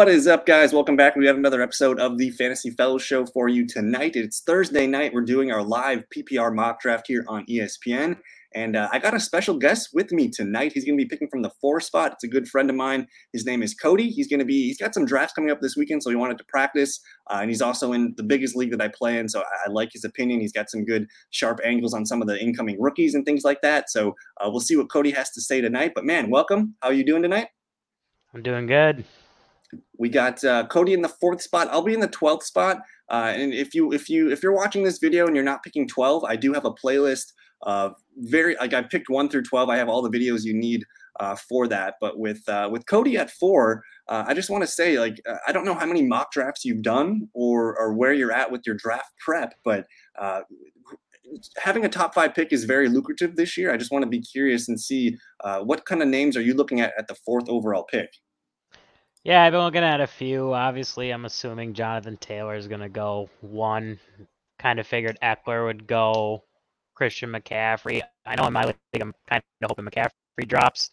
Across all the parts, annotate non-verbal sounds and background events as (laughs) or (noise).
What is up, guys? Welcome back. We have another episode of the Fantasy Fellows Show for you tonight. It's Thursday night. We're doing our live PPR mock draft here on ESPN. And uh, I got a special guest with me tonight. He's going to be picking from the four spot. It's a good friend of mine. His name is Cody. He's going to be, he's got some drafts coming up this weekend, so he wanted to practice. Uh, and he's also in the biggest league that I play in. So I, I, like his opinion. He's got some good, sharp angles on some of the incoming rookies and things like that. So uh, we'll see what Cody has to say tonight. But man, welcome. How are you doing tonight? I'm doing good. We got uh, Cody in the fourth spot. I'll be in the twelfth spot. Uh, and if you if you if you're watching this video and you're not picking twelve, I do have a playlist uh, very like I picked one through twelve. I have all the videos you need uh, for that. But with uh, with Cody at four, uh, I just want to say like uh, I don't know how many mock drafts you've done or or where you're at with your draft prep, but having a top five pick is very lucrative this year. I just want to be curious and see what kind of names are you looking at at the fourth overall pick. Yeah, I've been looking at a few. Obviously, I'm assuming Jonathan Taylor is going to go one. Kind of figured Ekeler would go. Christian McCaffrey. I know in my league, I'm kind of hoping McCaffrey drops.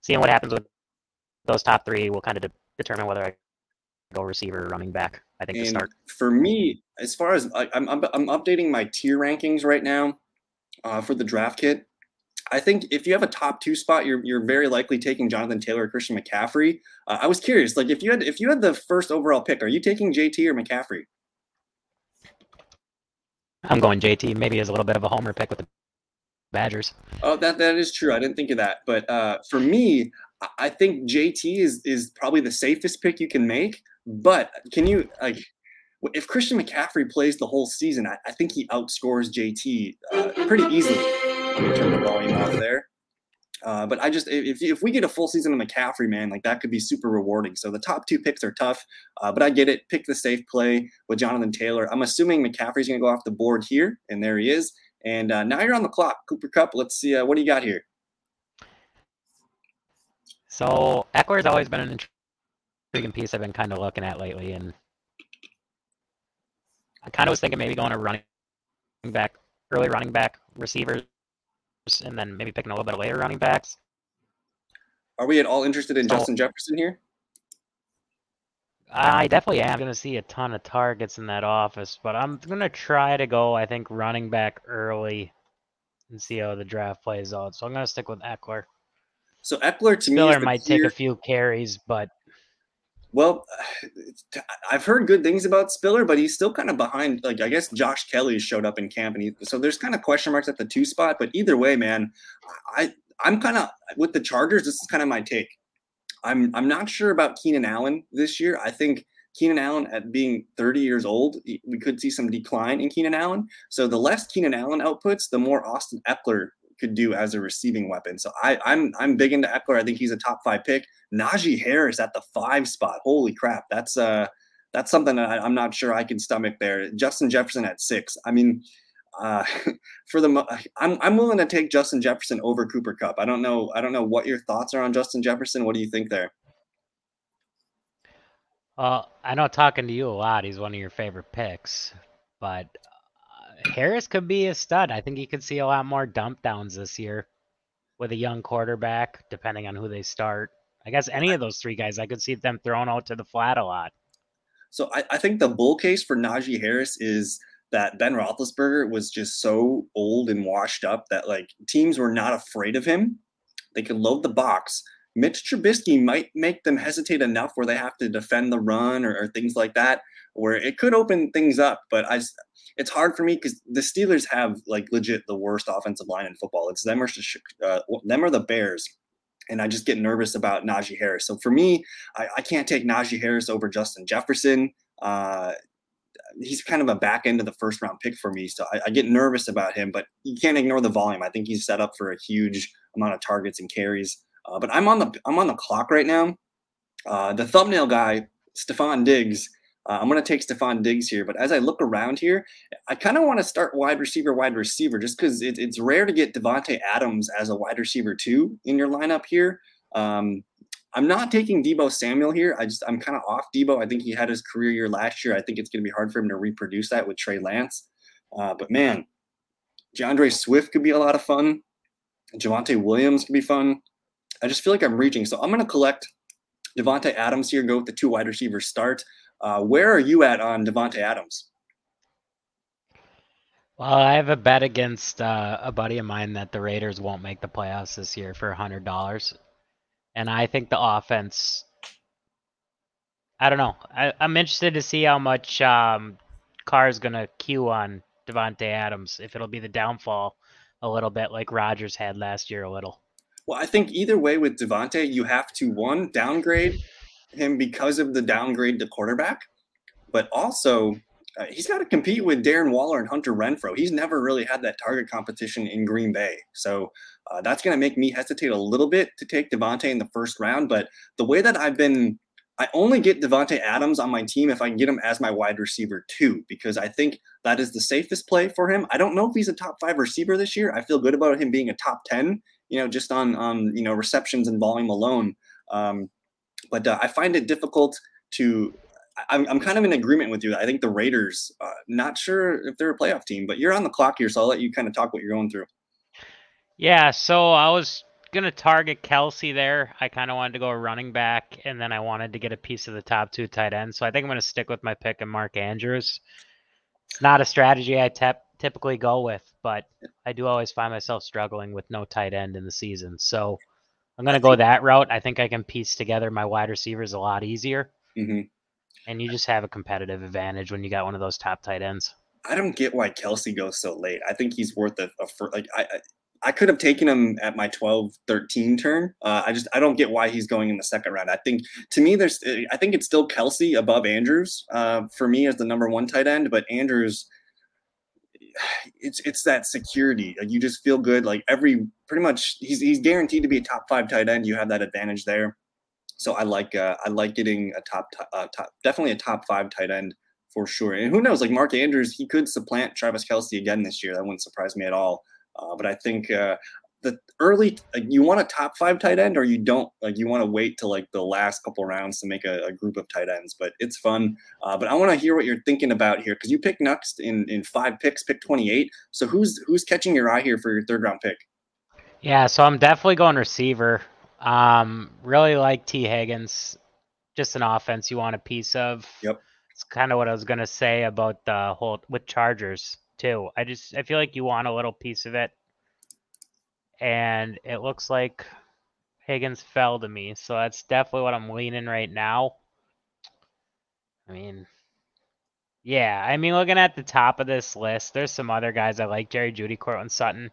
Seeing what happens with those top three will kind of de- determine whether I go receiver or running back. I think and to start. For me, as far as I, am I'm, I'm updating my tier rankings right now uh, for the draft kit. I think if you have a top two spot, you're you're very likely taking Jonathan Taylor or Christian McCaffrey. Uh, I was curious, like if you had if you had the first overall pick, are you taking JT or McCaffrey? I'm going JT. Maybe as a little bit of a homer pick with the Badgers. Oh, that that is true. I didn't think of that. But uh, for me, I think JT is is probably the safest pick you can make. But can you like if Christian McCaffrey plays the whole season, I, I think he outscores JT uh, pretty easily. Turn the volume off there. Uh, but I just if if we get a full season of McCaffrey, man, like that could be super rewarding. So the top two picks are tough, uh, but I get it. Pick the safe play with Jonathan Taylor. I'm assuming McCaffrey's going to go off the board here, and there he is. And uh, now you're on the clock, Cooper Kupp. Let's see uh, what do you got here. So Ekeler's always been an intriguing piece I've been kind of looking at lately, and I kind of was thinking maybe going a running back, early running back receivers and then maybe picking a little bit of later running backs. Are we at all interested in so, Justin Jefferson here? I definitely am going to see a ton of targets in that office, but I'm going to try to go, I think, running back early and see how the draft plays out. So I'm going to stick with Ekeler. So Ekeler to Spiller me might clear... take a few carries, but well, (sighs) I've heard good things about Spiller, but he's still kind of behind. Like I guess Josh Kelley showed up in camp, and he, so there's kind of question marks at the two spot. But either way, man, I I'm kind of with the Chargers. This is kind of my take. I'm I'm not sure about Keenan Allen this year. I think Keenan Allen at being 30 years old, we could see some decline in Keenan Allen. So the less Keenan Allen outputs, the more Austin Ekeler could do as a receiving weapon. So I, I'm I'm big into Ekeler. I think he's a top five pick. Najee Harris at the five spot. Holy crap, that's uh that's something that I, am not sure I can stomach there. Justin Jefferson at six. I mean, uh, (laughs) for the I'm I'm willing to take Justin Jefferson over Cooper Kupp. I don't know I don't know what your thoughts are on Justin Jefferson. What do you think there? Well, I know talking to you a lot, he's one of your favorite picks, but Harris could be a stud. I think you could see a lot more dump downs this year with a young quarterback, depending on who they start. I guess any of those three guys, I could see them thrown out to the flat a lot. So I, I think the bull case for Najee Harris is that Ben Roethlisberger was just so old and washed up that like teams were not afraid of him. They could load the box. Mitch Trubisky might make them hesitate enough where they have to defend the run or, or things like that, where it could open things up. But I, it's hard for me because the Steelers have like legit the worst offensive line in football. It's them or uh, them or the Bears, and I just get nervous about Najee Harris. So for me, I, I can't take Najee Harris over Justin Jefferson. Uh, he's kind of a back end of the first round pick for me, so I, I get nervous about him. But you can't ignore the volume. I think he's set up for a huge amount of targets and carries. Uh, but I'm on the I'm on the clock right now. Uh, the thumbnail guy, Stefon Diggs uh, I'm going to take Stefon Diggs here, but as I look around here, I kind of want to start wide receiver, wide receiver, just because it, it's rare to get Davante Adams as a wide receiver too in your lineup here. Um, I'm not taking Deebo Samuel here. I just I'm kind of off Deebo. I think he had his career year last year. I think it's going to be hard for him to reproduce that with Trey Lance. Uh, but man, D'Andre Swift could be a lot of fun. Javonte Williams could be fun. I just feel like I'm reaching, so I'm going to collect Davante Adams here, go with the two wide receivers start. Uh, where are you at on Davante Adams? Well, I have a bet against uh, a buddy of mine that the Raiders won't make the playoffs this year for hundred dollars, and I think the offense. I don't know. I, am interested to see how much um, Carr's gonna cue on Davante Adams. If it'll be the downfall a little bit, like Rodgers had last year, a little. Well, I think either way with Davante, you have to one downgrade him because of the downgrade to quarterback, but also uh, he's got to compete with Darren Waller and Hunter Renfrow. He's never really had that target competition in Green Bay. So uh, that's going to make me hesitate a little bit to take Davante in the first round. But the way that I've been, I only get Davante Adams on my team if I can get him as my wide receiver too, because I think that is the safest play for him. I don't know if he's a top five receiver this year. I feel good about him being a top 10, you know, just on, on you know, receptions and volume alone. Um, but uh, I find it difficult to I'm, I'm kind of in agreement with you. I think the Raiders, uh, not sure if they're a playoff team, but you're on the clock here, so I'll let you kind of talk what you're going through. Yeah, so I was gonna target Kelce there. I kind of wanted to go running back, and then I wanted to get a piece of the top two tight ends. So I think I'm gonna stick with my pick of Mark Andrews. It's not a strategy I tep- typically go with, but I do always find myself struggling with no tight end in the season. So I'm gonna go that route. I think I can piece together my wide receivers a lot easier. Mm-hmm and you just have a competitive advantage when you got one of those top tight ends. I don't get why Kelce goes so late. I think he's worth a, a for, like I, I could have taken him at my 12 13 turn. Uh, I just I don't get why he's going in the second round. I think to me there's I think it's still Kelce above Andrews uh, for me as the number one tight end, but Andrews it's it's that security. Like you just feel good. Like every pretty much he's he's guaranteed to be a top five tight end. You have that advantage there. So I like uh, I like getting a top, uh, top definitely a top five tight end for sure. And who knows, like Mark Andrews, he could supplant Travis Kelce again this year. That wouldn't surprise me at all. Uh, but I think uh, the early like, you want a top five tight end, or you don't like you want to wait till like the last couple rounds to make a, a group of tight ends. But it's fun. Uh, but I want to hear what you're thinking about here because you pick next in in five picks, pick 28. So who's who's catching your eye here for your third round pick? Yeah, so I'm definitely going receiver. Um, really like Tee Higgins. Just an offense you want a piece of. Yep. It's kind of what I was gonna say about the whole with Chargers too. I just I feel like you want a little piece of it, and it looks like Higgins fell to me, so that's definitely what I'm leaning right now. I mean, yeah, I mean, looking at the top of this list, there's some other guys I like, Jerry Jeudy, Courtland Sutton,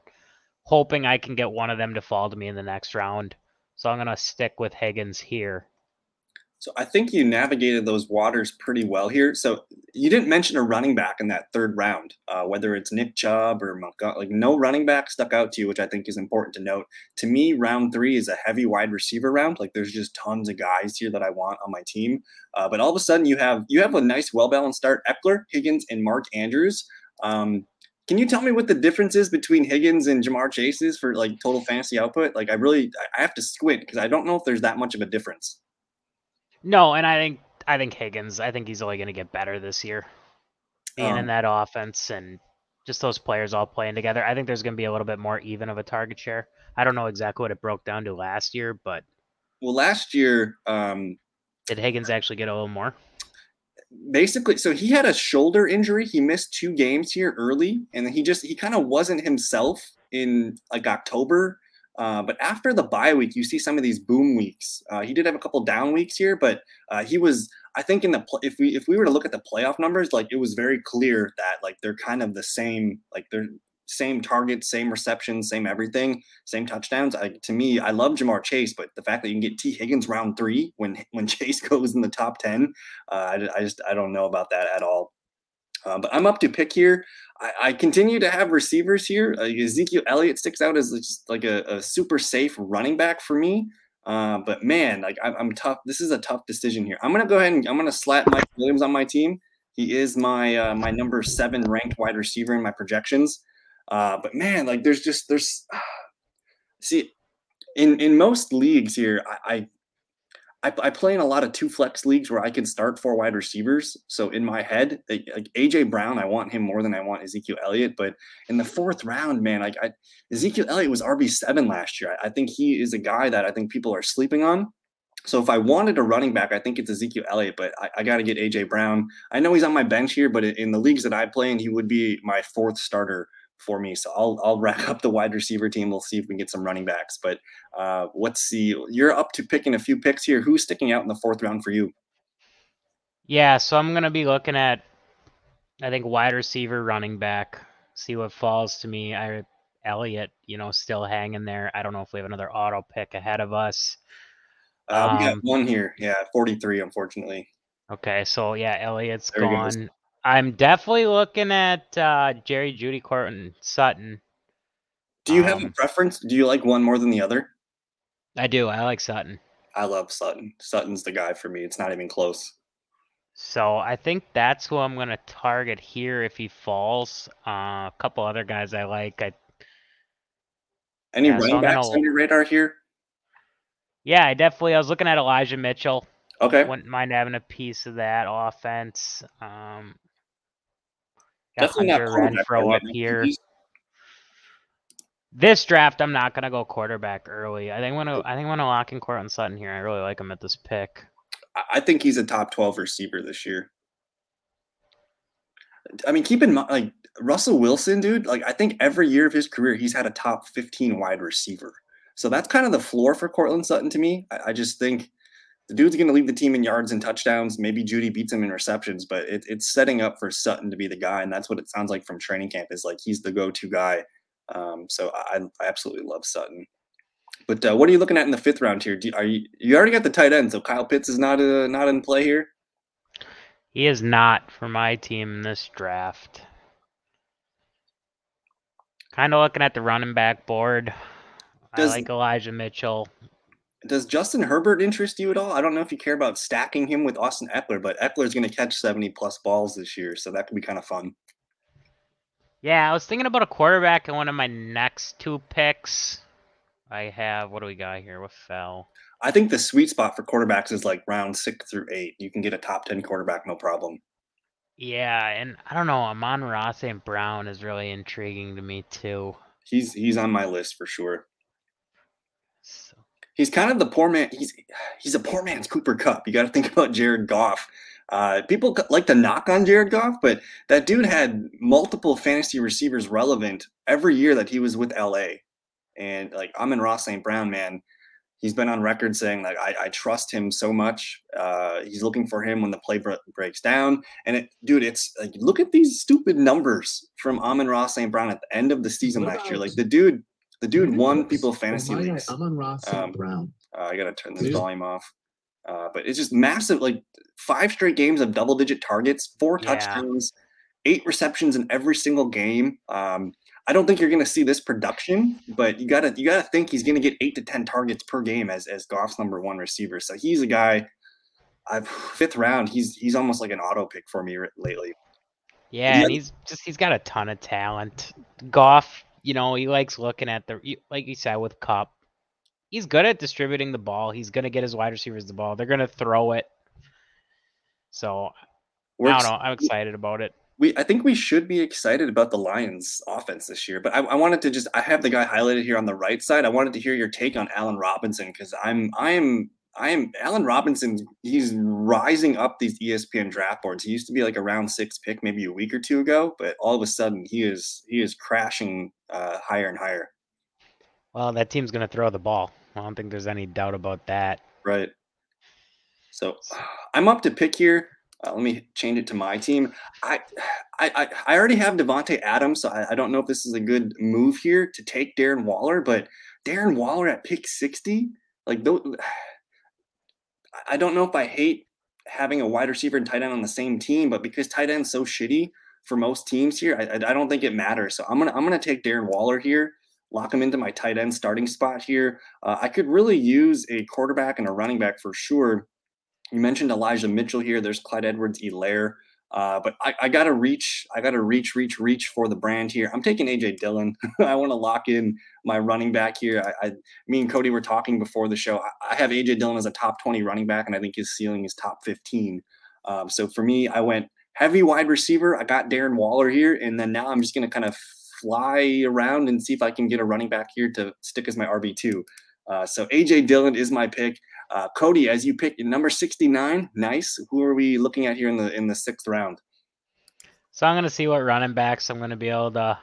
hoping I can get one of them to fall to me in the next round. So I'm going to stick with Higgins here. So I think you navigated those waters pretty well here. So you didn't mention a running back in that third round, uh, whether it's Nick Chubb or Montgomery. Like no running back stuck out to you, which I think is important to note. To me, round three is a heavy wide receiver round. Like there's just tons of guys here that I want on my team. Uh, but all of a sudden you have you have a nice, well balanced start: Ekeler, Higgins, and Mark Andrews. Um, can you tell me what the difference is between Higgins and Ja'Marr Chase's for like total fantasy output? Like I really I have to squint because I don't know if there's that much of a difference. No, and I think I think Higgins, I think he's only going to get better this year. Being um, in that offense and just those players all playing together, I think there's going to be a little bit more even of a target share. I don't know exactly what it broke down to last year, but well, last year um did Higgins actually get a little more? basically so he had a shoulder injury he missed two games here early and he just he kind of wasn't himself in like october uh, but after the bye week you see some of these boom weeks uh, he did have a couple down weeks here but uh, he was i think in the if we if we were to look at the playoff numbers like it was very clear that like they're kind of the same like they're same targets, same receptions, same everything, same touchdowns. I, to me, I love Ja'Marr Chase, but the fact that you can get Tee Higgins round three when when (laughs) Chase goes in the top ten, uh, I, I, just I don't know about that at all. Uh, but I'm up to pick here. I, I continue to have receivers here. Uh, Ezekiel Elliott sticks out as just like a, a super safe running back for me. Uh, but man, like I'm, I'm, tough. This is a tough decision here. I'm gonna go ahead and I'm gonna slap Mike Williams on my team. He is my uh, my number seven ranked wide receiver in my projections. Uh, but man, like there's just there's (sighs) see in in most leagues here, I, I I play in a lot of two flex leagues where I can start four wide receivers. So in my head, like, AJ Brown, I want him more than I want Ezekiel Elliott. But in the fourth round, man, like I, Ezekiel Elliott was RB seven last year. I, I think he is a guy that I think people are sleeping on. So if I wanted a running back, I think it's Ezekiel Elliott, but I, I got to get AJ Brown. I know he's on my bench here, but in the leagues that I play in, he would be my fourth starter for me. So I'll I'll rack up the wide receiver team. We'll see if we can get some running backs. But uh, let's see. You're up to picking a few picks here. Who's sticking out in the fourth round for you? Yeah, so I'm gonna be looking at, I think wide receiver, running back. See what falls to me. I Elliott, you know, still hanging there. I don't know if we have another auto pick ahead of us. Uh, we got um, one here. Yeah, 43, unfortunately. Okay, so yeah, Elliott's there gone. I'm definitely looking at uh, Jerry Jeudy Courtland Sutton. Do you um, have a um, preference? Do you like one more than the other? I do. I like Sutton. I love Sutton. Sutton's the guy for me. It's not even close. So I think that's who I'm going to target here if he falls. Uh, a couple other guys I like. I, Any yeah, running backs gonna, on your radar here? Yeah, I definitely. I was looking at Elijah Mitchell. Okay. Wouldn't mind having a piece of that offense. Um, got Definitely Hunter Renfrow up here. This draft, I'm not gonna go quarterback early. I think I'm gonna I think I'm gonna lock in Courtland Sutton here. I really like him at this pick. I think he's a top 12 receiver this year. I mean, keep in mind, like Russell Wilson, dude. Like I think every year of his career, he's had a top 15 wide receiver. So that's kind of the floor for Courtland Sutton to me. I, I just think the dude's going to lead the team in yards and touchdowns. Maybe Jeudy beats him in receptions, but it, it's setting up for Sutton to be the guy, and that's what it sounds like from training camp. Is like he's the go-to guy. Um, so I, I, absolutely love Sutton. But uh, what are you looking at in the fifth round here? Do, are you you already got the tight end? So Kyle Pitts is not uh, not in play here. He is not for my team in this draft. Kind of looking at the running back board. Does, I like Elijah Mitchell. Does Justin Herbert interest you at all? I don't know if you care about stacking him with Austin Ekeler, but Ekeler's going to catch 70 plus balls this year, so that could be kind of fun. Yeah, I was thinking about a quarterback in one of my next two picks. I have what do we got here? What fell? I think the sweet spot for quarterbacks is like round six through eight. You can get a top ten quarterback, no problem. Yeah, and I don't know, Amon-Ra St. Brown is really intriguing to me too. He's he's on my list for sure he's kind of the poor man. He's he's a poor man's Cooper Kupp. You got to think (laughs) about Jared Goff. Uh, people like to knock on Jared Goff, but that dude had multiple fantasy receivers relevant every year that he was with LA. And like Amon-Ra St. Brown, man, he's been on record saying like I, I trust him so much. Uh, he's looking for him when the play breaks down. And it, dude, it's like look at these stupid numbers from Amon-Ra St. Brown at the end of the season last year. Like the dude the dude won people fantasy leagues. I'm on Ross um, Brown. Uh, I gotta turn this dude. volume off. Uh, but it's just massive. Like five straight games of double digit targets, four yeah. touchdowns, eight receptions in every single game. Um, I don't think you're going to see this production, but you gotta you gotta think he's going to get eight to ten targets per game as as Goff's number one receiver. So he's a guy. I've fifth round. He's he's almost like an auto pick for me lately. Yeah, and he's just he's got a ton of talent. Goff you know, he likes looking at the like you said with Kupp. He's good at distributing the ball. He's gonna get his wide receivers the ball. They're gonna throw it. So We're I don't know. I'm excited about it. We I think we should be excited about the Lions offense this year. But I, I wanted to just I have the guy highlighted here on the right side. I wanted to hear your take on Allen Robinson because I'm I am I am Allen Robinson. He's rising up these ESPN draft boards. He used to be like a round six pick maybe a week or two ago, but all of a sudden he is he is crashing uh, higher and higher. Well, that team's going to throw the ball. I don't think there's any doubt about that. Right. So I'm up to pick here. Uh, let me change it to my team. I I I already have Davante Adams, so I, I don't know if this is a good move here to take Darren Waller, but Darren Waller at pick 60, like those I don't know if I hate having a wide receiver and tight end on the same team, but because tight end's so shitty for most teams here, I, I don't think it matters. So I'm gonna I'm gonna take Darren Waller here, lock him into my tight end starting spot here. Uh, I could really use a quarterback and a running back for sure. You mentioned Elijah Mitchell here. There's Clyde Edwards-Helaire. Uh, but I, I, gotta reach, I gotta reach, reach, reach for the brand here. I'm taking AJ Dillon. (laughs) I want to lock in my running back here. I, I, me and Cody were talking before the show. I, I, have AJ Dillon as a top 20 running back, and I think his ceiling is top 15. Um, so for me, I went heavy wide receiver. I got Darren Waller here, and then now I'm just gonna kind of fly around and see if I can get a running back here to stick as my RB two. Uh, so AJ Dillon is my pick. Uh, Cody, as you pick number 69, nice. Who are we looking at here in the in the sixth round? So I'm gonna see what running backs I'm gonna be able to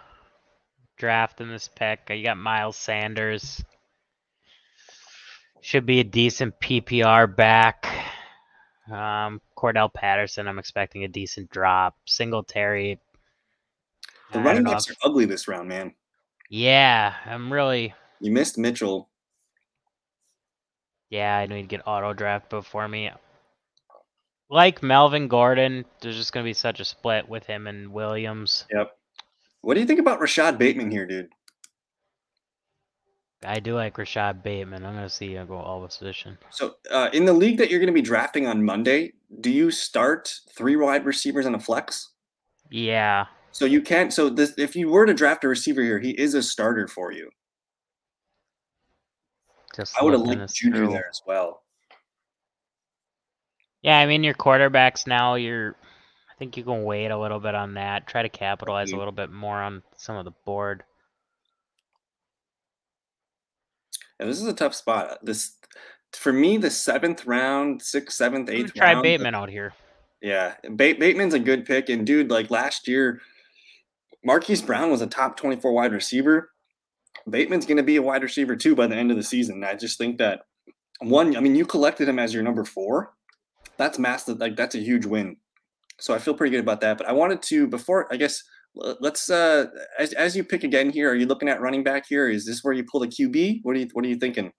draft in this pick. You got Miles Sanders. Should be a decent PPR back. Um, Cordarrelle Patterson, I'm expecting a decent drop. Singletary. The running backs are ugly this round, man. Yeah, I'm really. You missed Mitchell. Yeah, I need to get auto draft before me. Like Melvin Gordon, there's just gonna be such a split with him and Williams. Yep. What do you think about Rashod Bateman here, dude? I do like Rashod Bateman. I'm gonna see him go all position. So, uh, in the league that you're going to be drafting on Monday, do you start three wide receivers and a flex? Yeah. So you can't. So this, if you were to draft a receiver here, he is a starter for you. Just I would have linked Juju through. there as well. Yeah, I mean your quarterbacks now. You're, I think you can wait a little bit on that. Try to capitalize a little bit more on some of the board. And this is a tough spot. Uh, this for me, the seventh round, sixth, seventh, eighth. Try round, Bateman out here. Yeah, Bateman's a good pick, and dude, like last year, Marquise Brown was a top twenty-four wide receiver. Bateman's going to be a wide receiver too by the end of the season. I just think that one, I mean, you collected him as your number four. That's massive. Like that's a huge win. So I feel pretty good about that. But I wanted to before, I guess, let's uh as, as you pick again here are you looking at running back here is this where you pull the qb what are you what are you thinking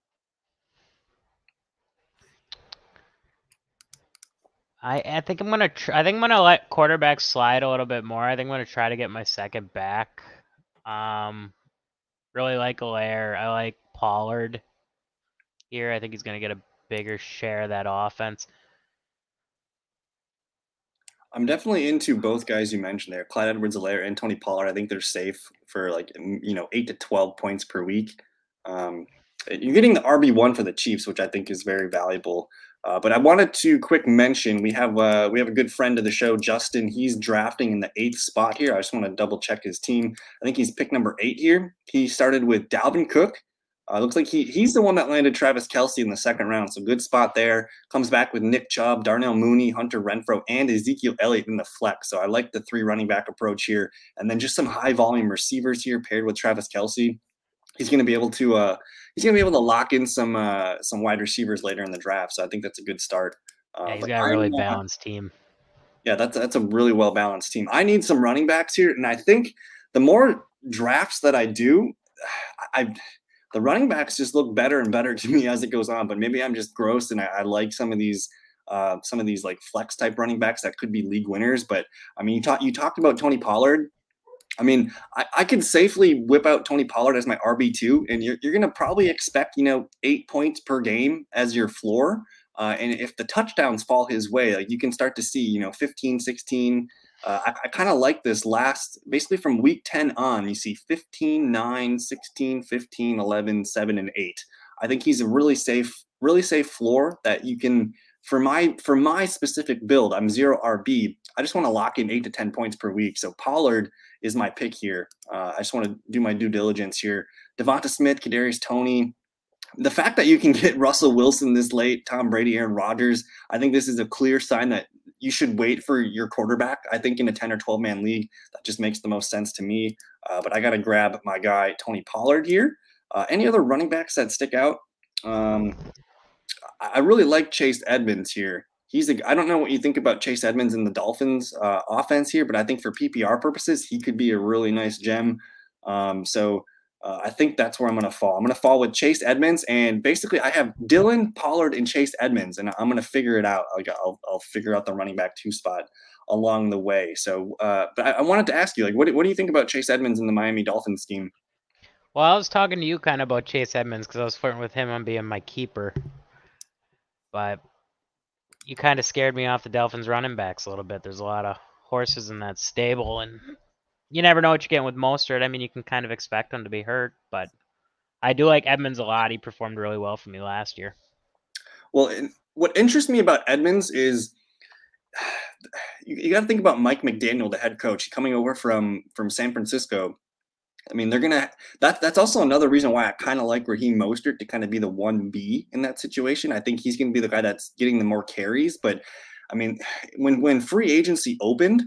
I, I think I'm gonna tr- I think I'm gonna let quarterback slide a little bit more. I think I'm gonna try to get my second back. Um, really like Helaire. I like Pollard here. I think he's gonna get a bigger share of that offense. I'm definitely into both guys you mentioned there, Clyde Edwards-Helaire and Tony Pollard. I think they're safe for like you know eight to twelve points per week. Um, you're getting the RB one for the Chiefs, which I think is very valuable. Uh, but I wanted to quick mention we have uh, we have a good friend of the show, Justin. He's drafting in the eighth spot here. I just want to double check his team. I think he's pick number eight here. He started with Dalvin Cook, uh, looks like he he's the one that landed Travis Kelce in the second round. So good spot there. Comes back with Nick Chubb, Darnell Mooney, Hunter Renfrow, and Ezekiel Elliott in the flex. So I like the three running back approach here. And then just some high volume receivers here paired with Travis Kelce. He's going to be able to uh, he's going to be able to lock in some uh, some wide receivers later in the draft. So I think that's a good start. Uh, yeah, he's got a really balanced team. Yeah, that's that's a really well balanced team. I need some running backs here, and I think the more drafts that I do, (sighs) I the running backs just look better and better to me as it goes on. But maybe I'm just gross and I, I like some of these uh, some of these like flex type running backs that could be league winners. But I mean, you talked you talked about Tony Pollard. I mean, I, I could safely whip out Tony Pollard as my RB two, and you're you're gonna probably expect you know eight points per game as your floor. Uh, and if the touchdowns fall his way, like you can start to see, you know, 15, 16, uh, I, I kind of like this last, basically from week 10 on, you see 15, 9, 16, 15, 11, 7, and 8. I think he's a really safe, really safe floor that you can, for my for my specific build, I'm zero RB. I just want to lock in eight to 10 points per week. So Pollard is my pick here. Uh, I just want to do my due diligence here. Devonta Smith, Kadarius Toney. the fact that you can get (laughs) Russell Wilson this late, Tom Brady, Aaron Rodgers, I think this is a clear sign that you should wait for your quarterback. I think in a 10 or 12 man league, that just makes the most sense to me. Uh, but I got to grab my guy, Tony Pollard, here. Uh, any other running backs that stick out? Um, I really like Chase Edmonds here. He's a, I don't know what you think about Chase Edmonds in the Dolphins uh, offense here, but I think for PPR purposes, he could be a really nice gem. Um, so uh, I think that's where I'm going to fall. I'm going to fall with Chase Edmonds, and basically I have Dillon Pollard and Chase Edmonds, and I'm going to figure it out. I'll, I'll figure out the running back two spot along the way. So, uh, but I, I, wanted to ask you, like, what, what do you think about Chase Edmonds in the Miami Dolphins scheme? Well, I was talking to you kind of about Chase Edmonds because I was flirting with him on being my keeper, but you kind of scared me off the Dolphins running backs a little bit. There's a lot of horses in that stable, and you never know what you're getting with Mostert. I mean, you can kind of expect him to be hurt, but I do like Edmonds a lot. He performed really well for me last year. Well, what interests me about Edmonds is (sighs) you, you got to think about Mike McDaniel, the head coach, coming over from from San Francisco. I mean, they're gonna. That that's also another reason why I kind of like Raheem Mostert to kind of be the one B in that situation. I think he's gonna be the guy that's getting the more carries. But I mean, when when free agency opened,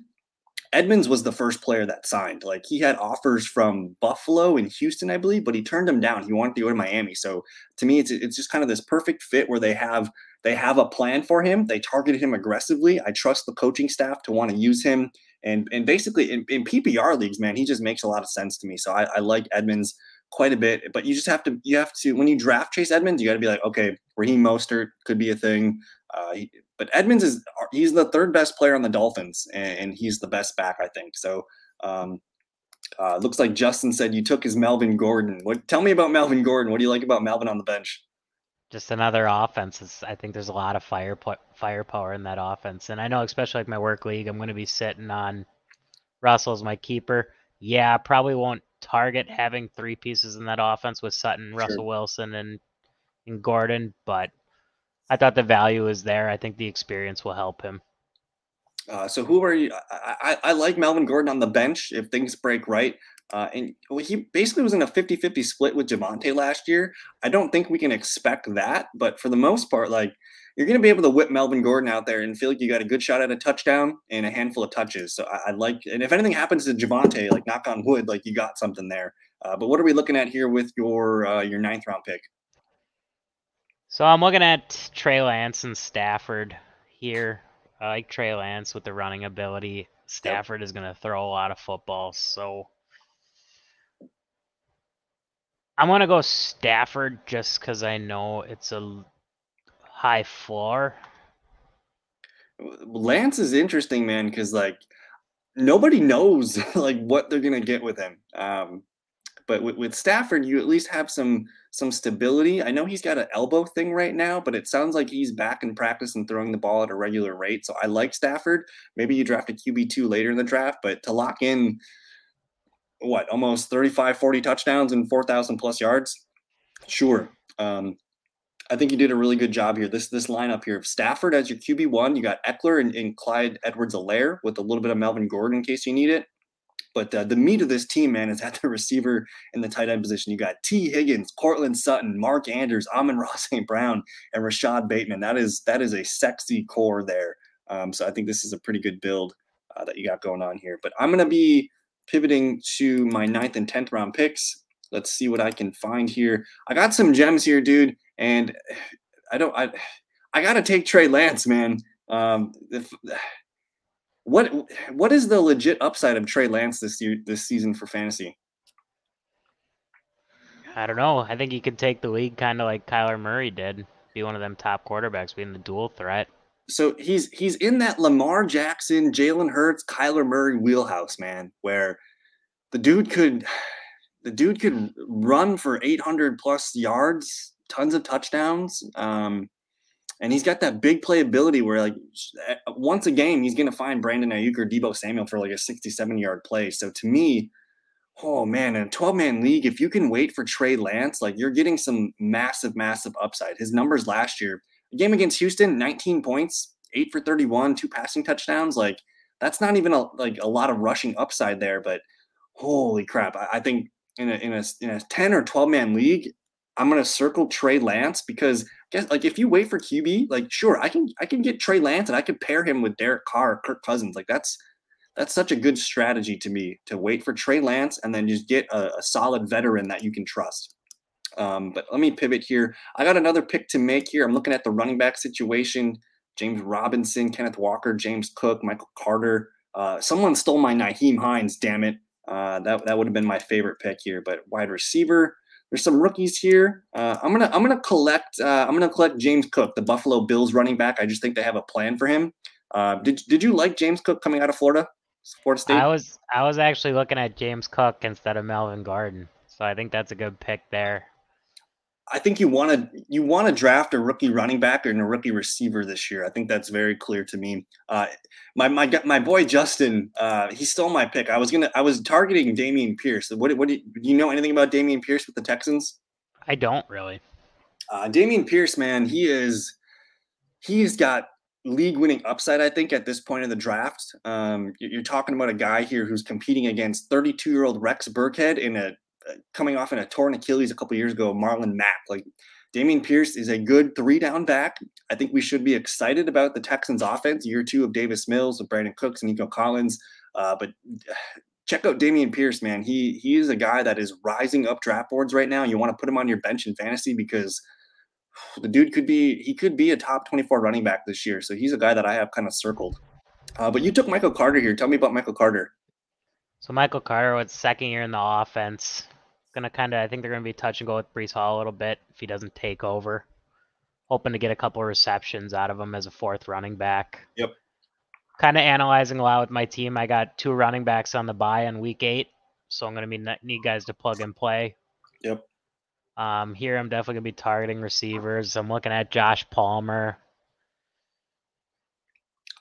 Edmonds was the first player that signed. Like he had offers from Buffalo and Houston, I believe, but he turned them down. He wanted to go to Miami. So to me, it's it's just kind of this perfect fit where they have they have a plan for him. They targeted him aggressively. I trust the coaching staff to want to use him and and basically in, in, PPR leagues, man, he just makes a lot of sense to me. So I, I, like Edmonds quite a bit. But you just have to you have to when you draft Chase Edmonds, you got to be like, okay, Raheem Mostert could be a thing. Uh, he, but Edmonds is he's the third best player on the Dolphins, and, and he's the best back, I think. So. Um, uh, looks like Justin said you took his Melvin Gordon. What? Tell me about Melvin Gordon. What do you like about Melvin on the bench? Just another offense. It's, I think there's a lot of fire firepower in that offense, and I know especially like my work league, I'm going to be sitting on Russell as my keeper. Yeah, probably won't target having three pieces in that offense with Sutton, sure. Russell Wilson, and and Gordon, but I thought the value is there. I think the experience will help him. Uh, so who are you? I, I, I, like Melvin Gordon on the bench if things break right. Uh, and he basically was in a 50 50 split with Javonte last year. I don't think we can expect that, but for the most part, like you're going to be able to whip Melvin Gordon out there and feel like you got a good shot at a touchdown and a handful of touches. So I, I like, and if anything happens to Javonte, like knock on wood, like you got something there. Uh, but what are we looking at here with your uh, your ninth round pick? So I'm looking at Trey Lance and Stafford here. I like Trey Lance with the running ability. Stafford yep. is going to throw a lot of footballs, so I'm gonna go Stafford just because I know it's a high floor. Lance is interesting, man, because like nobody knows (laughs) like what they're gonna get with him. Um, but with, with Stafford, you at least have some some stability. I know he's got an elbow thing right now, but it sounds like he's back in practice and throwing the ball at a regular rate. So I like Stafford. Maybe you draft a QB two later in the draft, but to lock in what almost 35 40 touchdowns and 4000 plus yards sure um, i think you did a really good job here this this lineup here of stafford as your qb1 you got ekeler and, and clyde edwards-helaire with a little bit of melvin gordon in case you need it but uh, the meat of this team, man, is at the (laughs) receiver and the tight end position. You got Tee Higgins, Courtland Sutton, Mark Andrews, Amon-Ra (laughs) St. Brown, and Rashod Bateman. That is that is a sexy core there. Um, so I think this is a pretty good build uh, that you got going on here. But I'm gonna be pivoting to my ninth and tenth round picks. Let's see what I can find here. I got some gems here, dude, and I don't. I I got to take Trey Lance, man. Um, if, what what is the legit upside of Trey Lance this year this season for fantasy? I don't know. I think he could take the league kind of like Kyler Murray did, be one of them top quarterbacks, being the dual threat so he's he's in that Lamar Jackson, Jalen Hurts, Kyler Murray wheelhouse, man, where the dude could (sighs) the dude could run for 800 plus yards, tons of touchdowns. Um, and he's got that big playability where like eh, once a game he's gonna find Brandon Aiyuk or Deebo Samuel for like a 67 yard play. So to me, oh man, in a 12 man league, if you can wait for Trey Lance, like you're getting some massive, massive upside. His numbers last year, game against Houston, 19 points, eight for 31, two passing touchdowns. Like that's not even a, like a lot of rushing upside there, but holy crap. I, I think in a, in a, in a 10 or 12 man league, I'm to circle Trey Lance because guess like if you wait for QB, like sure, I can, I can get Trey Lance and I could pair him with Derek Carr, or Kirk Cousins. Like that's, that's such a good strategy to me to wait for Trey Lance and then just get a, a solid veteran that you can trust. Um, but let me pivot here. I got another pick to make here. I'm looking at the running back situation. James Robinson, Kenneth Walker, James Cook, Michael Carter. Uh, someone stole my Nyheim Hines, damn it. Uh, that that would have been my favorite pick here. But wide receiver, there's some rookies here. Uh, I'm gonna I'm gonna collect uh, I'm gonna collect James Cook, the Buffalo Bills running back. I just think they have a plan for him. Uh, did did you like James Cook coming out of Florida, Florida State? I was I was actually looking at James Cook instead of Melvin Gordon, so I think that's a good pick there. I think you want to you want to draft a rookie running back and a rookie receiver this year. I think that's very clear to me. Uh, my my my boy Justin, uh, he stole my pick. I was gonna I was targeting Dameon Pierce. What what do you, do you know anything about Dameon Pierce with the Texans? I don't really. Uh, Dameon Pierce, man, he is he's got league winning upside, I think, at this point in the draft. Um, you're talking about a guy here who's competing against 32 year old Rex Burkhead in a coming off in a torn Achilles a couple years ago, Marlon Mack. Like Dameon Pierce is a good three down back. I think we should be excited about the Texans offense, year two of Davis Mills with Brandin Cooks and Nico Collins. Uh, but (sighs) check out Dameon Pierce, man. He he is a guy that is rising up draft boards right now. You want to put him on your bench in fantasy because (sighs) the dude could be he could be a top 24 running back this year. So he's a guy that I have kind of circled. Uh, but you took Michael Carter here. Tell me about Michael Carter. So Michael Carter, with second year in the offense, gonna kind of I think they're gonna be touch and go with Breece Hall a little bit if he doesn't take over. Hoping to get a couple of receptions out of him as a fourth running back. Yep. Kind of analyzing a lot with my team. I got two running backs on the bye in week eight, so I'm gonna be need guys to plug and play. Yep. Um, here I'm definitely gonna be targeting receivers. I'm looking at Josh Palmer.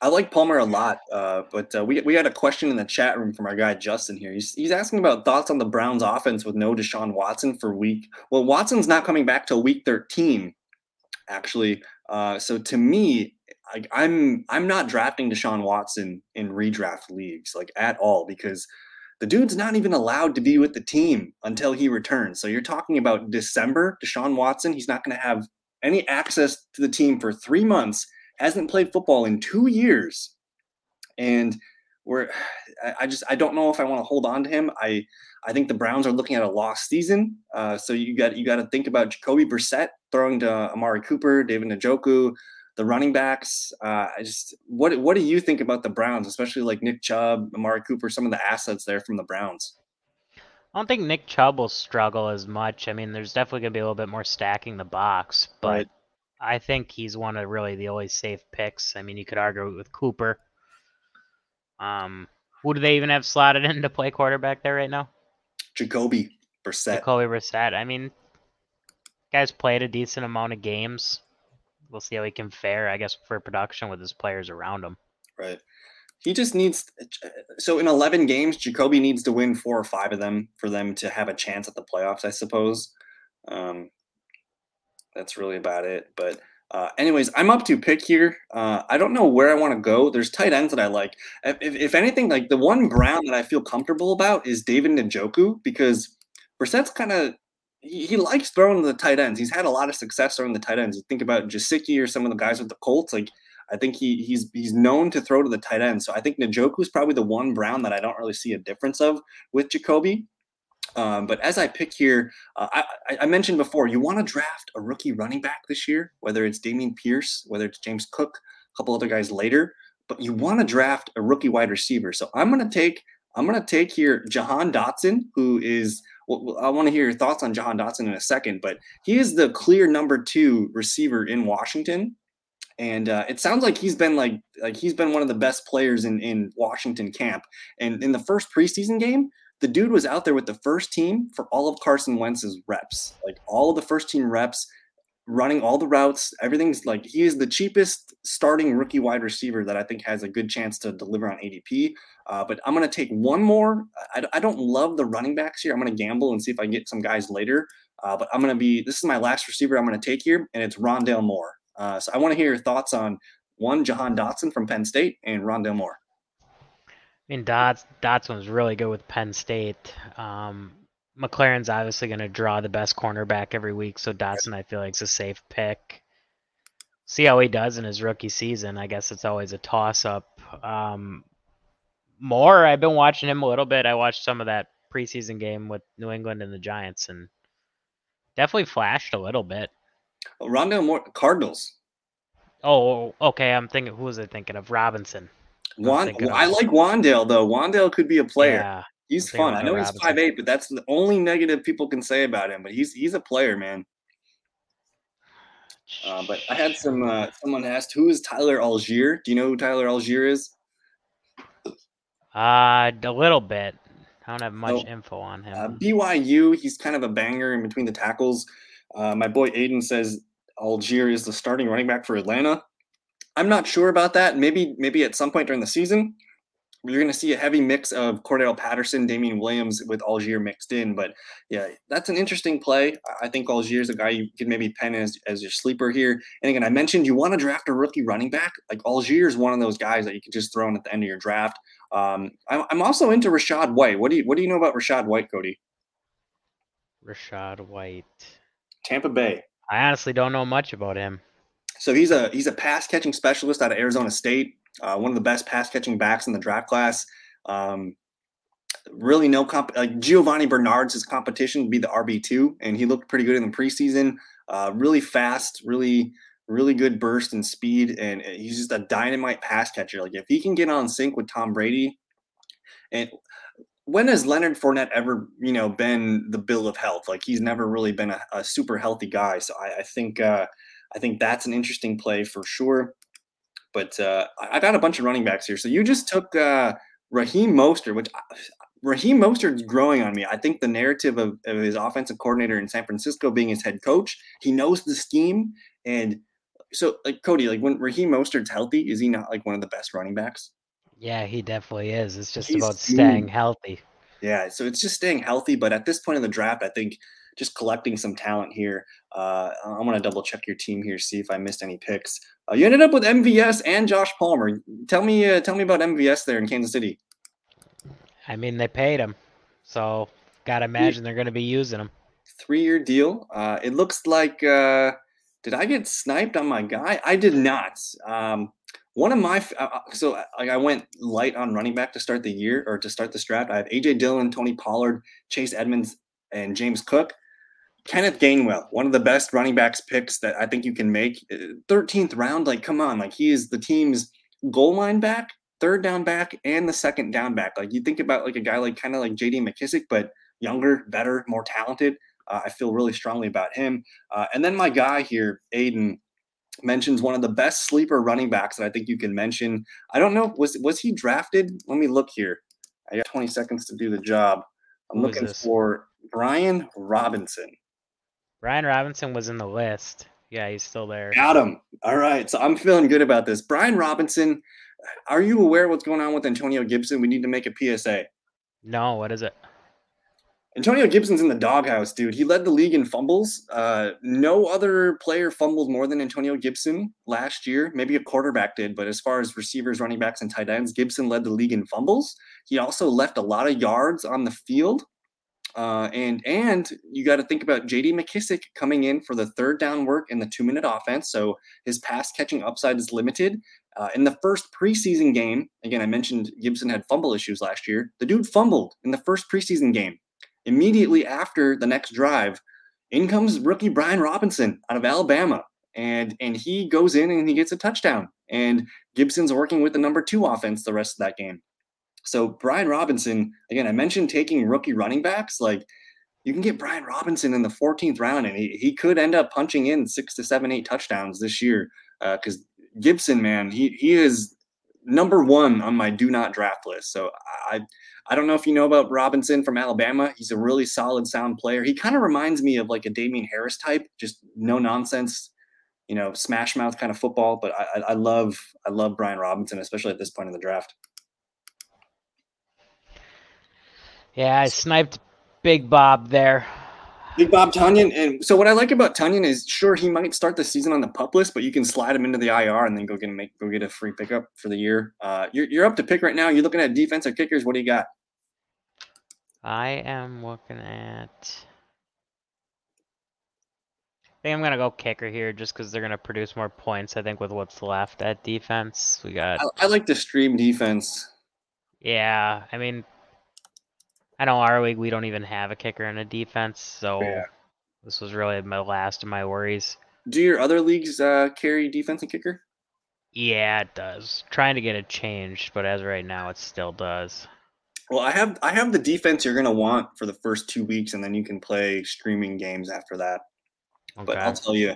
I like Palmer a lot, uh, but uh, we we had a question in the chat room from our guy Justin here. He's he's asking about thoughts on the Browns' offense with no Deshaun Watson for week. Well, Watson's not coming back till week 13, actually. Uh, so to me, I, I'm I'm not drafting Deshaun Watson in redraft leagues like at all because the dude's not even allowed to be with the team until he returns. So you're talking about December, Deshaun Watson. He's not going to have any access to the team for three months hasn't played football in two years, and we're I just I don't know if I want to hold on to him. I I think the Browns are looking at a lost season. Uh, so you got you got to think about Jacoby Brissett throwing to Amari Cooper, David Njoku, the running backs. Uh, I just what what do you think about the Browns, especially like Nick Chubb, Amari Cooper, some of the assets there from the Browns? I don't think Nick Chubb will struggle as much. I mean, there's definitely going to be a little bit more stacking the box, but right. I think he's one of really the only safe picks. I mean, you could argue with Cooper. Um, who do they even have slotted (laughs) in to play quarterback there right now? Jacoby Brissett. Jacoby Brissett. I mean, guy's played a decent amount of games. We'll see how he can fare, I guess, for production with his players around him. Right. He just needs. So in 11 games, Jacoby needs to win four or five of them for them to have a chance at the playoffs, I suppose. Um, that's really about it. But uh, anyways, I'm up to pick here. Uh, I don't know where I want to go. There's tight ends that I like. If, if, anything, like the one Brown that I feel comfortable about is David Njoku because Brissett's kind of he, he, likes throwing the tight ends. He's had a lot of success throwing the tight ends. You think about Gesicki or some of the guys with the Colts. Like I think he he's he's known to throw to the tight end. So I think Njoku is probably the one Brown that I don't really see a difference of with Jacoby. Um, but as I pick here, uh, I, I, mentioned before, you want to draft a rookie running back this year, whether it's Dameon Pierce, whether it's James Cook, a couple other guys later, but you want to draft a rookie wide receiver. So I'm going to take I'm going to take here Jahan Dotson, who is well, I want to hear your thoughts on Jahan Dotson in a second, but he is the clear number two receiver in Washington. And uh, it sounds like he's been like like he's been one of the best players in in Washington camp. And in the first preseason game, the dude was out there with the first team for all of Carson Wentz's reps, like all of the first team reps, running all the routes. Everything's like he is the cheapest starting rookie wide receiver that I think has a good chance to deliver on ADP. Uh, but I'm going to take one more. I, I, don't love the running backs here. I'm going to gamble and see if I can get some guys later. Uh, but I'm going to be this is my last receiver I'm going to take here, and it's Rondale Moore. Uh, so I want to hear your thoughts on one Jahan Dotson from Penn State and Rondale Moore. I mean, Dots Dotson was really good with Penn State. Um, McLaurin's obviously going to draw the best cornerback every week, so Dotson I feel like is a safe pick. See how he does in his rookie season. I guess it's always a toss up. Um, Moore, I've been watching him a little bit. I watched some of that preseason game with New England and the Giants, and definitely flashed a little bit. Rondale Moore, Cardinals. Oh, okay. I'm thinking. Who was I thinking of? Robinson. Wan- I like Wan'Dale though. Wan'Dale could be a player. Yeah, he's fun. I know he's five eight, but that's the only negative people can say about him. But he's he's a player, man. Uh, but I had some uh, someone asked who is Tyler Allgeier. Do you know who Tyler Allgeier is? Uh, a little bit. I don't have much info on him. Uh, BYU, he's kind of a banger in between the tackles. Uh, my boy Aiden says Allgeier is the starting running back for Atlanta. I'm not sure about that. Maybe maybe at some point during the season. you're going to see a heavy mix of Cordarrelle Patterson, Damien Williams with Allgeier mixed in. But yeah, that's an interesting play. I think Allgeier is a guy you could maybe pen as, as your sleeper here. And again, I mentioned you want to draft a rookie running back. Like Allgeier is one of those guys that you can just throw in at the end of your draft. Um, I'm, I'm also into Rachaad White. What do you What do you know about Rachaad White, Cody? Rachaad White, Tampa Bay. I honestly don't know much about him. So he's a he's a pass catching specialist out of Arizona State. Uh, one of the best pass catching backs in the draft class. Um, really no comp like Giovani Bernard's his competition to be the RB two, and he looked pretty good in the preseason. Uh, really fast, really really good burst and speed, and he's just a dynamite pass catcher. Like if he can get on sync with Tom Brady, and when has Leonard Fournette ever, you know, been the bill of health? Like he's never really been a, a super healthy guy. So I, I think uh, I think that's an interesting play for sure. But uh, I got a bunch of running backs here. So you just took uh, Raheem Mostert, which (sighs) Raheem Mostert's growing on me. I think the narrative of, of his offensive coordinator in San Francisco being his head coach, he knows the scheme. And so, like Cody, like when Raheem Mostert's healthy, is he not like one of the best running backs? Yeah, he definitely is. It's just He's about staying healthy. Yeah, so it's just staying healthy. But at this point in the draft, I think just collecting some talent here. Uh, I'm going to double check your team here, see if I missed any picks. Uh, you ended up with MVS and Josh Palmer. Tell me, uh, tell me about MVS there in Kansas City. I mean, they paid him, so gotta imagine they're going to be using him. Three-year deal. Uh, it looks like. Uh, did I get sniped on my guy? I did not. Um, one of my uh, so like I went light on running back to start the year or to start the draft. I have AJ Dillon, Tony Pollard, Chase Edmonds, and James Cook. Kenneth Gainwell, one of the best running backs picks that I think you can make. 13th uh, round, like, come on. Like, he is the team's goal line back, third down back, and the second down back. Like, you think about like a guy like kind of like JD McKissic, but younger, better, more talented. Uh, I feel really strongly about him. Uh, and then my guy here, Aiden, mentions one of the best sleeper running backs that I think you can mention. I don't know, was was he drafted? Let me look here. I got 20 seconds to do the job. I'm Who looking for Brian Robinson. Brian Robinson was in the list. Yeah, he's still there. Got him. All right. So I'm feeling good about this. Brian Robinson, are you aware what's going on with Antonio Gibson? We need to make a PSA. No, what is it? Antonio Gibson's in the doghouse, dude. He led the league in fumbles. Uh, no other player fumbled more than Antonio Gibson last year. Maybe a quarterback did, but as far as receivers, running backs, and tight ends, Gibson led the league in fumbles. He also left a lot of yards on the field. Uh, and and you got to think about J.D. McKissic coming in for the third down work in the two minute offense, so his pass catching upside is limited. Uh, in the first preseason game, again, I mentioned Gibson had fumble issues last year. The dude fumbled in the first preseason game. Immediately after the next drive, in comes rookie Brian Robinson out of Alabama, and and he goes in and he gets a touchdown. And Gibson's working with the number two offense the rest of that game. So Brian Robinson, again, I mentioned taking rookie running backs. Like you can get Brian Robinson in the 14th round, and he, he could end up punching in six to seven, eight touchdowns this year. Because uh, Gibson, man, he he is number one on my do not draft list. So I I don't know if you know about Robinson from Alabama. He's a really solid, sound player. He kind of reminds me of like a Damien Harris type, just no nonsense, you know, smash mouth kind of football. But I, I love I love Brian Robinson, especially at this point in the draft. Yeah, I sniped Big Bob there. Big Bob Tonyan. And so what I like about Tonyan is sure he might start the season on the pup list, but you can slide him into the IR and then go get make go get a free pickup for the year. Uh, you're you're up to pick right now. You're looking at defensive kickers. What do you got? I am looking at. I think I'm gonna go kicker here just because they're gonna produce more points. I think with what's left at defense, we got. I, I like the stream defense. Yeah, I mean, I know our league we don't even have a kicker and a defense, so yeah. this was really my last of my worries. Do your other leagues uh, carry defense and kicker? Yeah, it does. Trying to get it changed, but as right now, it still does. Well, I have I have the defense you're gonna want for the first two weeks, and then you can play streaming games after that. Okay. But I'll tell you,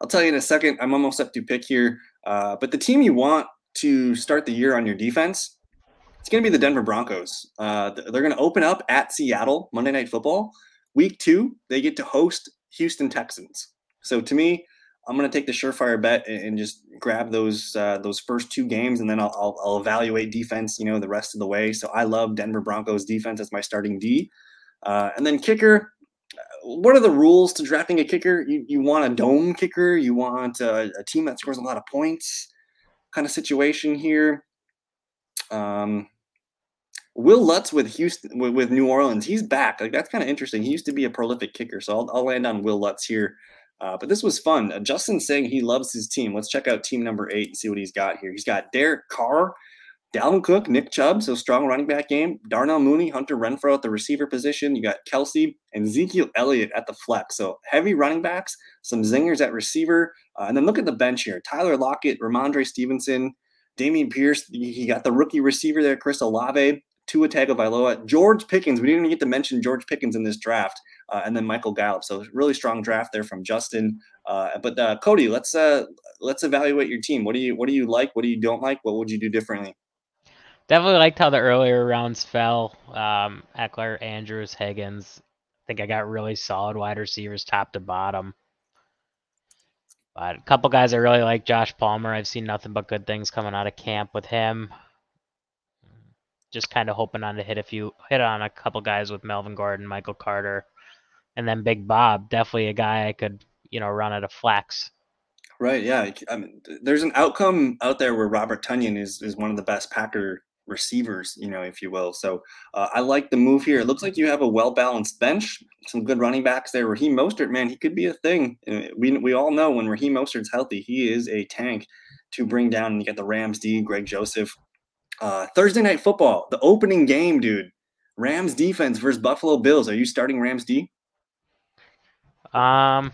I'll tell you in a second. I'm almost up to pick here. Uh, but the team you want to start the year on your defense it's going to be the Denver Broncos. Uh, they're going to open up at Seattle Monday Night Football. Week two, they get to host Houston Texans. So to me, I'm going to take the surefire bet and, just grab those uh, those first two games, and then I'll, I'll, I'll evaluate defense. You know, the rest of the way. So I love Denver Broncos defense as my starting D, uh, and then kicker. What are the rules to drafting a kicker? You, you want a dome kicker? You want a, a team that scores a lot of points? Kind of situation here. Um, Wil Lutz with Houston with, with, New Orleans, he's back. Like that's kind of interesting. He used to be a prolific kicker, so I'll, I'll land on Wil Lutz here. Uh, but this was fun. Uh, Justin's saying he loves his team. Let's check out team number eight and see what he's got here. He's got Derek Carr, Dalvin Cook, Nick Chubb, so strong running back game. Darnell Mooney, Hunter Renfrow at the receiver position. You got Kelce and Ezekiel Elliott at the flex. So heavy running backs, some zingers at receiver. Uh, and then look at the bench here. Tyler Lockett, Rhamondre Stevenson, Dameon Pierce. He got the rookie receiver there, Chris Olave, Tua Tagovailoa, George Pickens. We didn't even get to mention George Pickens in this draft, uh, and then Michael Gallup. So really strong draft there from Justin. Uh, but uh, Cody, let's uh, let's evaluate your team. What do you what do you like? What do you don't like? What would you do differently? Definitely liked how the earlier rounds fell. Um, Ekeler, Andrews, Higgins. I think I got really solid wide receivers top to bottom. But a couple guys I really like, Josh Palmer. I've seen nothing but good things coming out of camp with him just kind of hoping on to hit a few, hit on a couple guys with Melvin Gordon, Michael Carter, and then Big Bob. Definitely a guy I could, you know, run at a flex. Right. Yeah. I mean, there's an outcome out there where Robert Tonyan is is one of the best Packer receivers, you know, if you will. So uh, I like the move here. It looks like you have a well balanced bench, some good running backs there. Raheem Mostert, man, he could be a thing. Uh, we we all know when Raheem Mostert's healthy, he is a tank to bring down. And you get the Rams D, Greg Joseph, uh, Thursday night football, the opening game, dude. Rams defense versus Buffalo Bills. Are you starting Rams D? Um,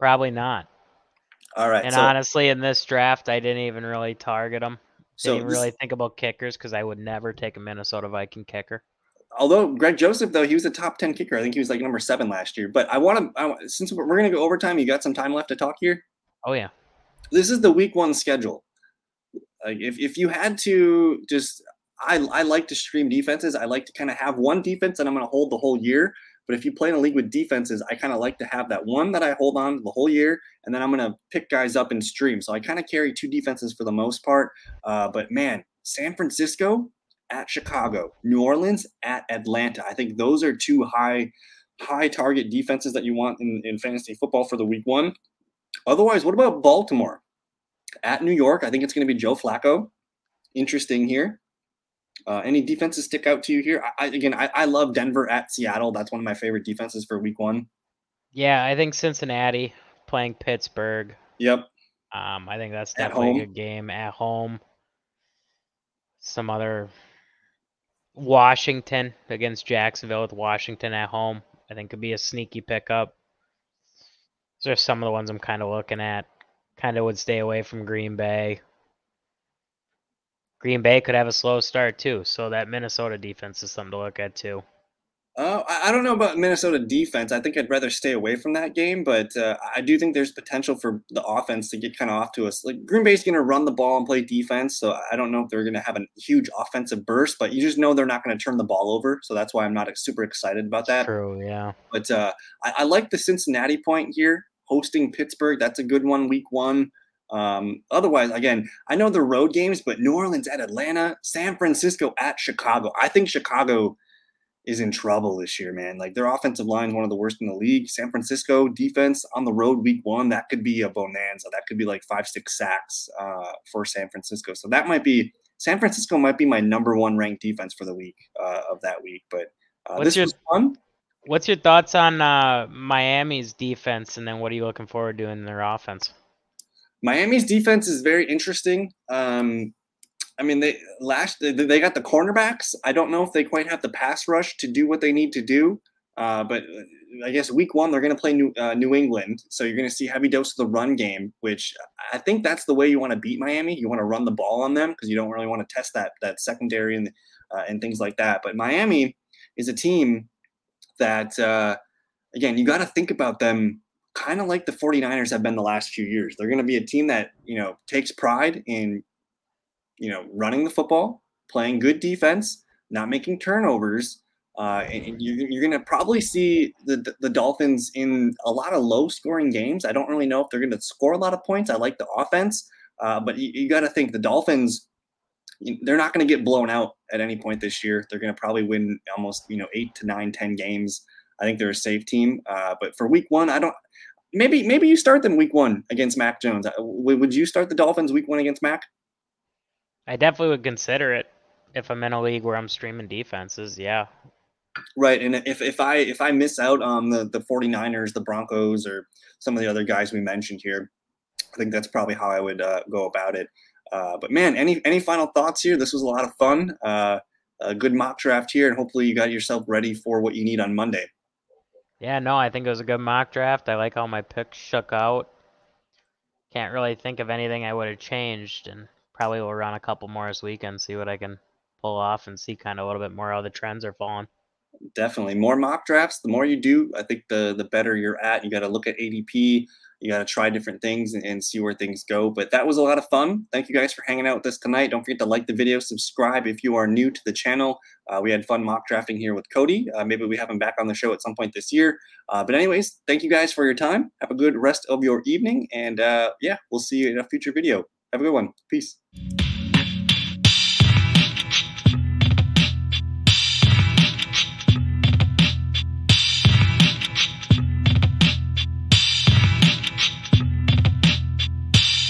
probably not. All right. And so, honestly, in this draft, I didn't even really target them. So didn't really think about kickers because I would never take a Minnesota Viking kicker. Although Greg Joseph, though he was a top ten kicker, I think he was like number seven last year. But I want to, since we're going to go overtime, you got some time left to talk here. Oh yeah. This is the week one schedule. Like if, if you had to just I, I like to stream defenses. I like to kind of have one defense that I'm going to hold the whole year. But if you play in a league with defenses, I kind of like to have that one that I hold on the whole year, and then I'm going to pick guys up and stream. So I kind of carry two defenses for the most part. Uh, but man, San Francisco at Chicago, New Orleans at Atlanta. I think those are two high high target defenses that you want in, in fantasy football for the week one. Otherwise, what about Baltimore? At New York. I think it's going to be Joe Flacco. Interesting here. Uh, any defenses stick out to you here? I, again, I, I love Denver at Seattle. That's one of my favorite defenses for Week One. Yeah, I think Cincinnati playing Pittsburgh. Yep. Um, I think that's definitely a good game at home. Some other Washington against Jacksonville with Washington at home. I think could be a sneaky pickup. Those are some of the ones I'm kind of looking at kind of would stay away from Green Bay. Green Bay could have a slow start too, so that Minnesota defense is something to look at too. Uh, I don't know about Minnesota defense. I think I'd rather stay away from that game, but uh, I do think there's potential for the offense to get kind of off to us. Like Green Bay's going to run the ball and play defense, so I don't know if they're going to have a huge offensive burst, but you just know they're not going to turn the ball over. So that's why I'm not super excited about that. True, yeah. But uh, I, I like the Cincinnati point here hosting Pittsburgh. That's a good one, week one. Um, otherwise, again, I know the road games, but New Orleans at Atlanta, San Francisco at Chicago. I think Chicago is in trouble this year, man. Like their offensive line is one of the worst in the league. San Francisco defense on the road week one, that could be a bonanza. That could be like five, six sacks uh, for San Francisco. So that might be San Francisco might be my number one ranked defense for the week uh, of that week. But uh, this your, was fun. What's your thoughts on uh, Miami's defense, and then what are you looking forward to in their offense? Miami's defense is very interesting. Um, I mean, they last they got the cornerbacks. I don't know if they quite have the pass rush to do what they need to do. Uh, but uh, I guess week one they're going to play New, uh, New England, so you're going to see heavy dose of the run game, which I think that's the way you want to beat Miami. You want to run the ball on them because you don't really want to test that that secondary and uh, and things like that. But Miami is a team that, uh, again, you got to think about them kind of like the 49ers have been the last few years. They're going to be a team that, you know, takes pride in, you know, running the football, playing good defense, not making turnovers, Uh, and you're, going to probably see the, the Dolphins in a lot of low scoring games. I don't really know if they're going to score a lot of points. I like the offense, uh, but you, you got to think the Dolphins, they're not going to get blown out at any point this year. They're going to probably win almost, you know, eight to nine, ten games. I think they're a safe team. Uh, but for week one, I don't, maybe, maybe you start them week one against Mac Jones. Uh, would you start the Dolphins week one against Mac? I definitely would consider it if I'm in a league where I'm streaming defenses. Yeah, Right. And if, if I if I miss out on the, the 49ers, the Broncos, or some of the other guys we mentioned here, I think that's probably how I would uh, go about it. Uh, but man, any any final thoughts here? This was a lot of fun. Uh, a good mock draft here, and hopefully you got yourself ready for what you need on Monday. Yeah, no, I think it was a good mock draft. I like how my picks shook out. Can't really think of anything I would have changed, and probably will run a couple more this weekend, see what I can pull off, and see kind of a little bit more how the trends are falling definitely. More mock drafts the more you do i think the the better you're at. You got to look at adp you got to try different things and, and, see where things go. But that was a lot of fun. Thank you guys for hanging out with us tonight. Don't forget to like the video subscribe if you are new to the channel. Uh, we had fun mock drafting here with cody. Uh, maybe we have him back on the show at some point this year. Uh, but anyways thank you guys for your time. Have a good rest of your evening and uh, yeah we'll see you in a future video. Have a good one. Peace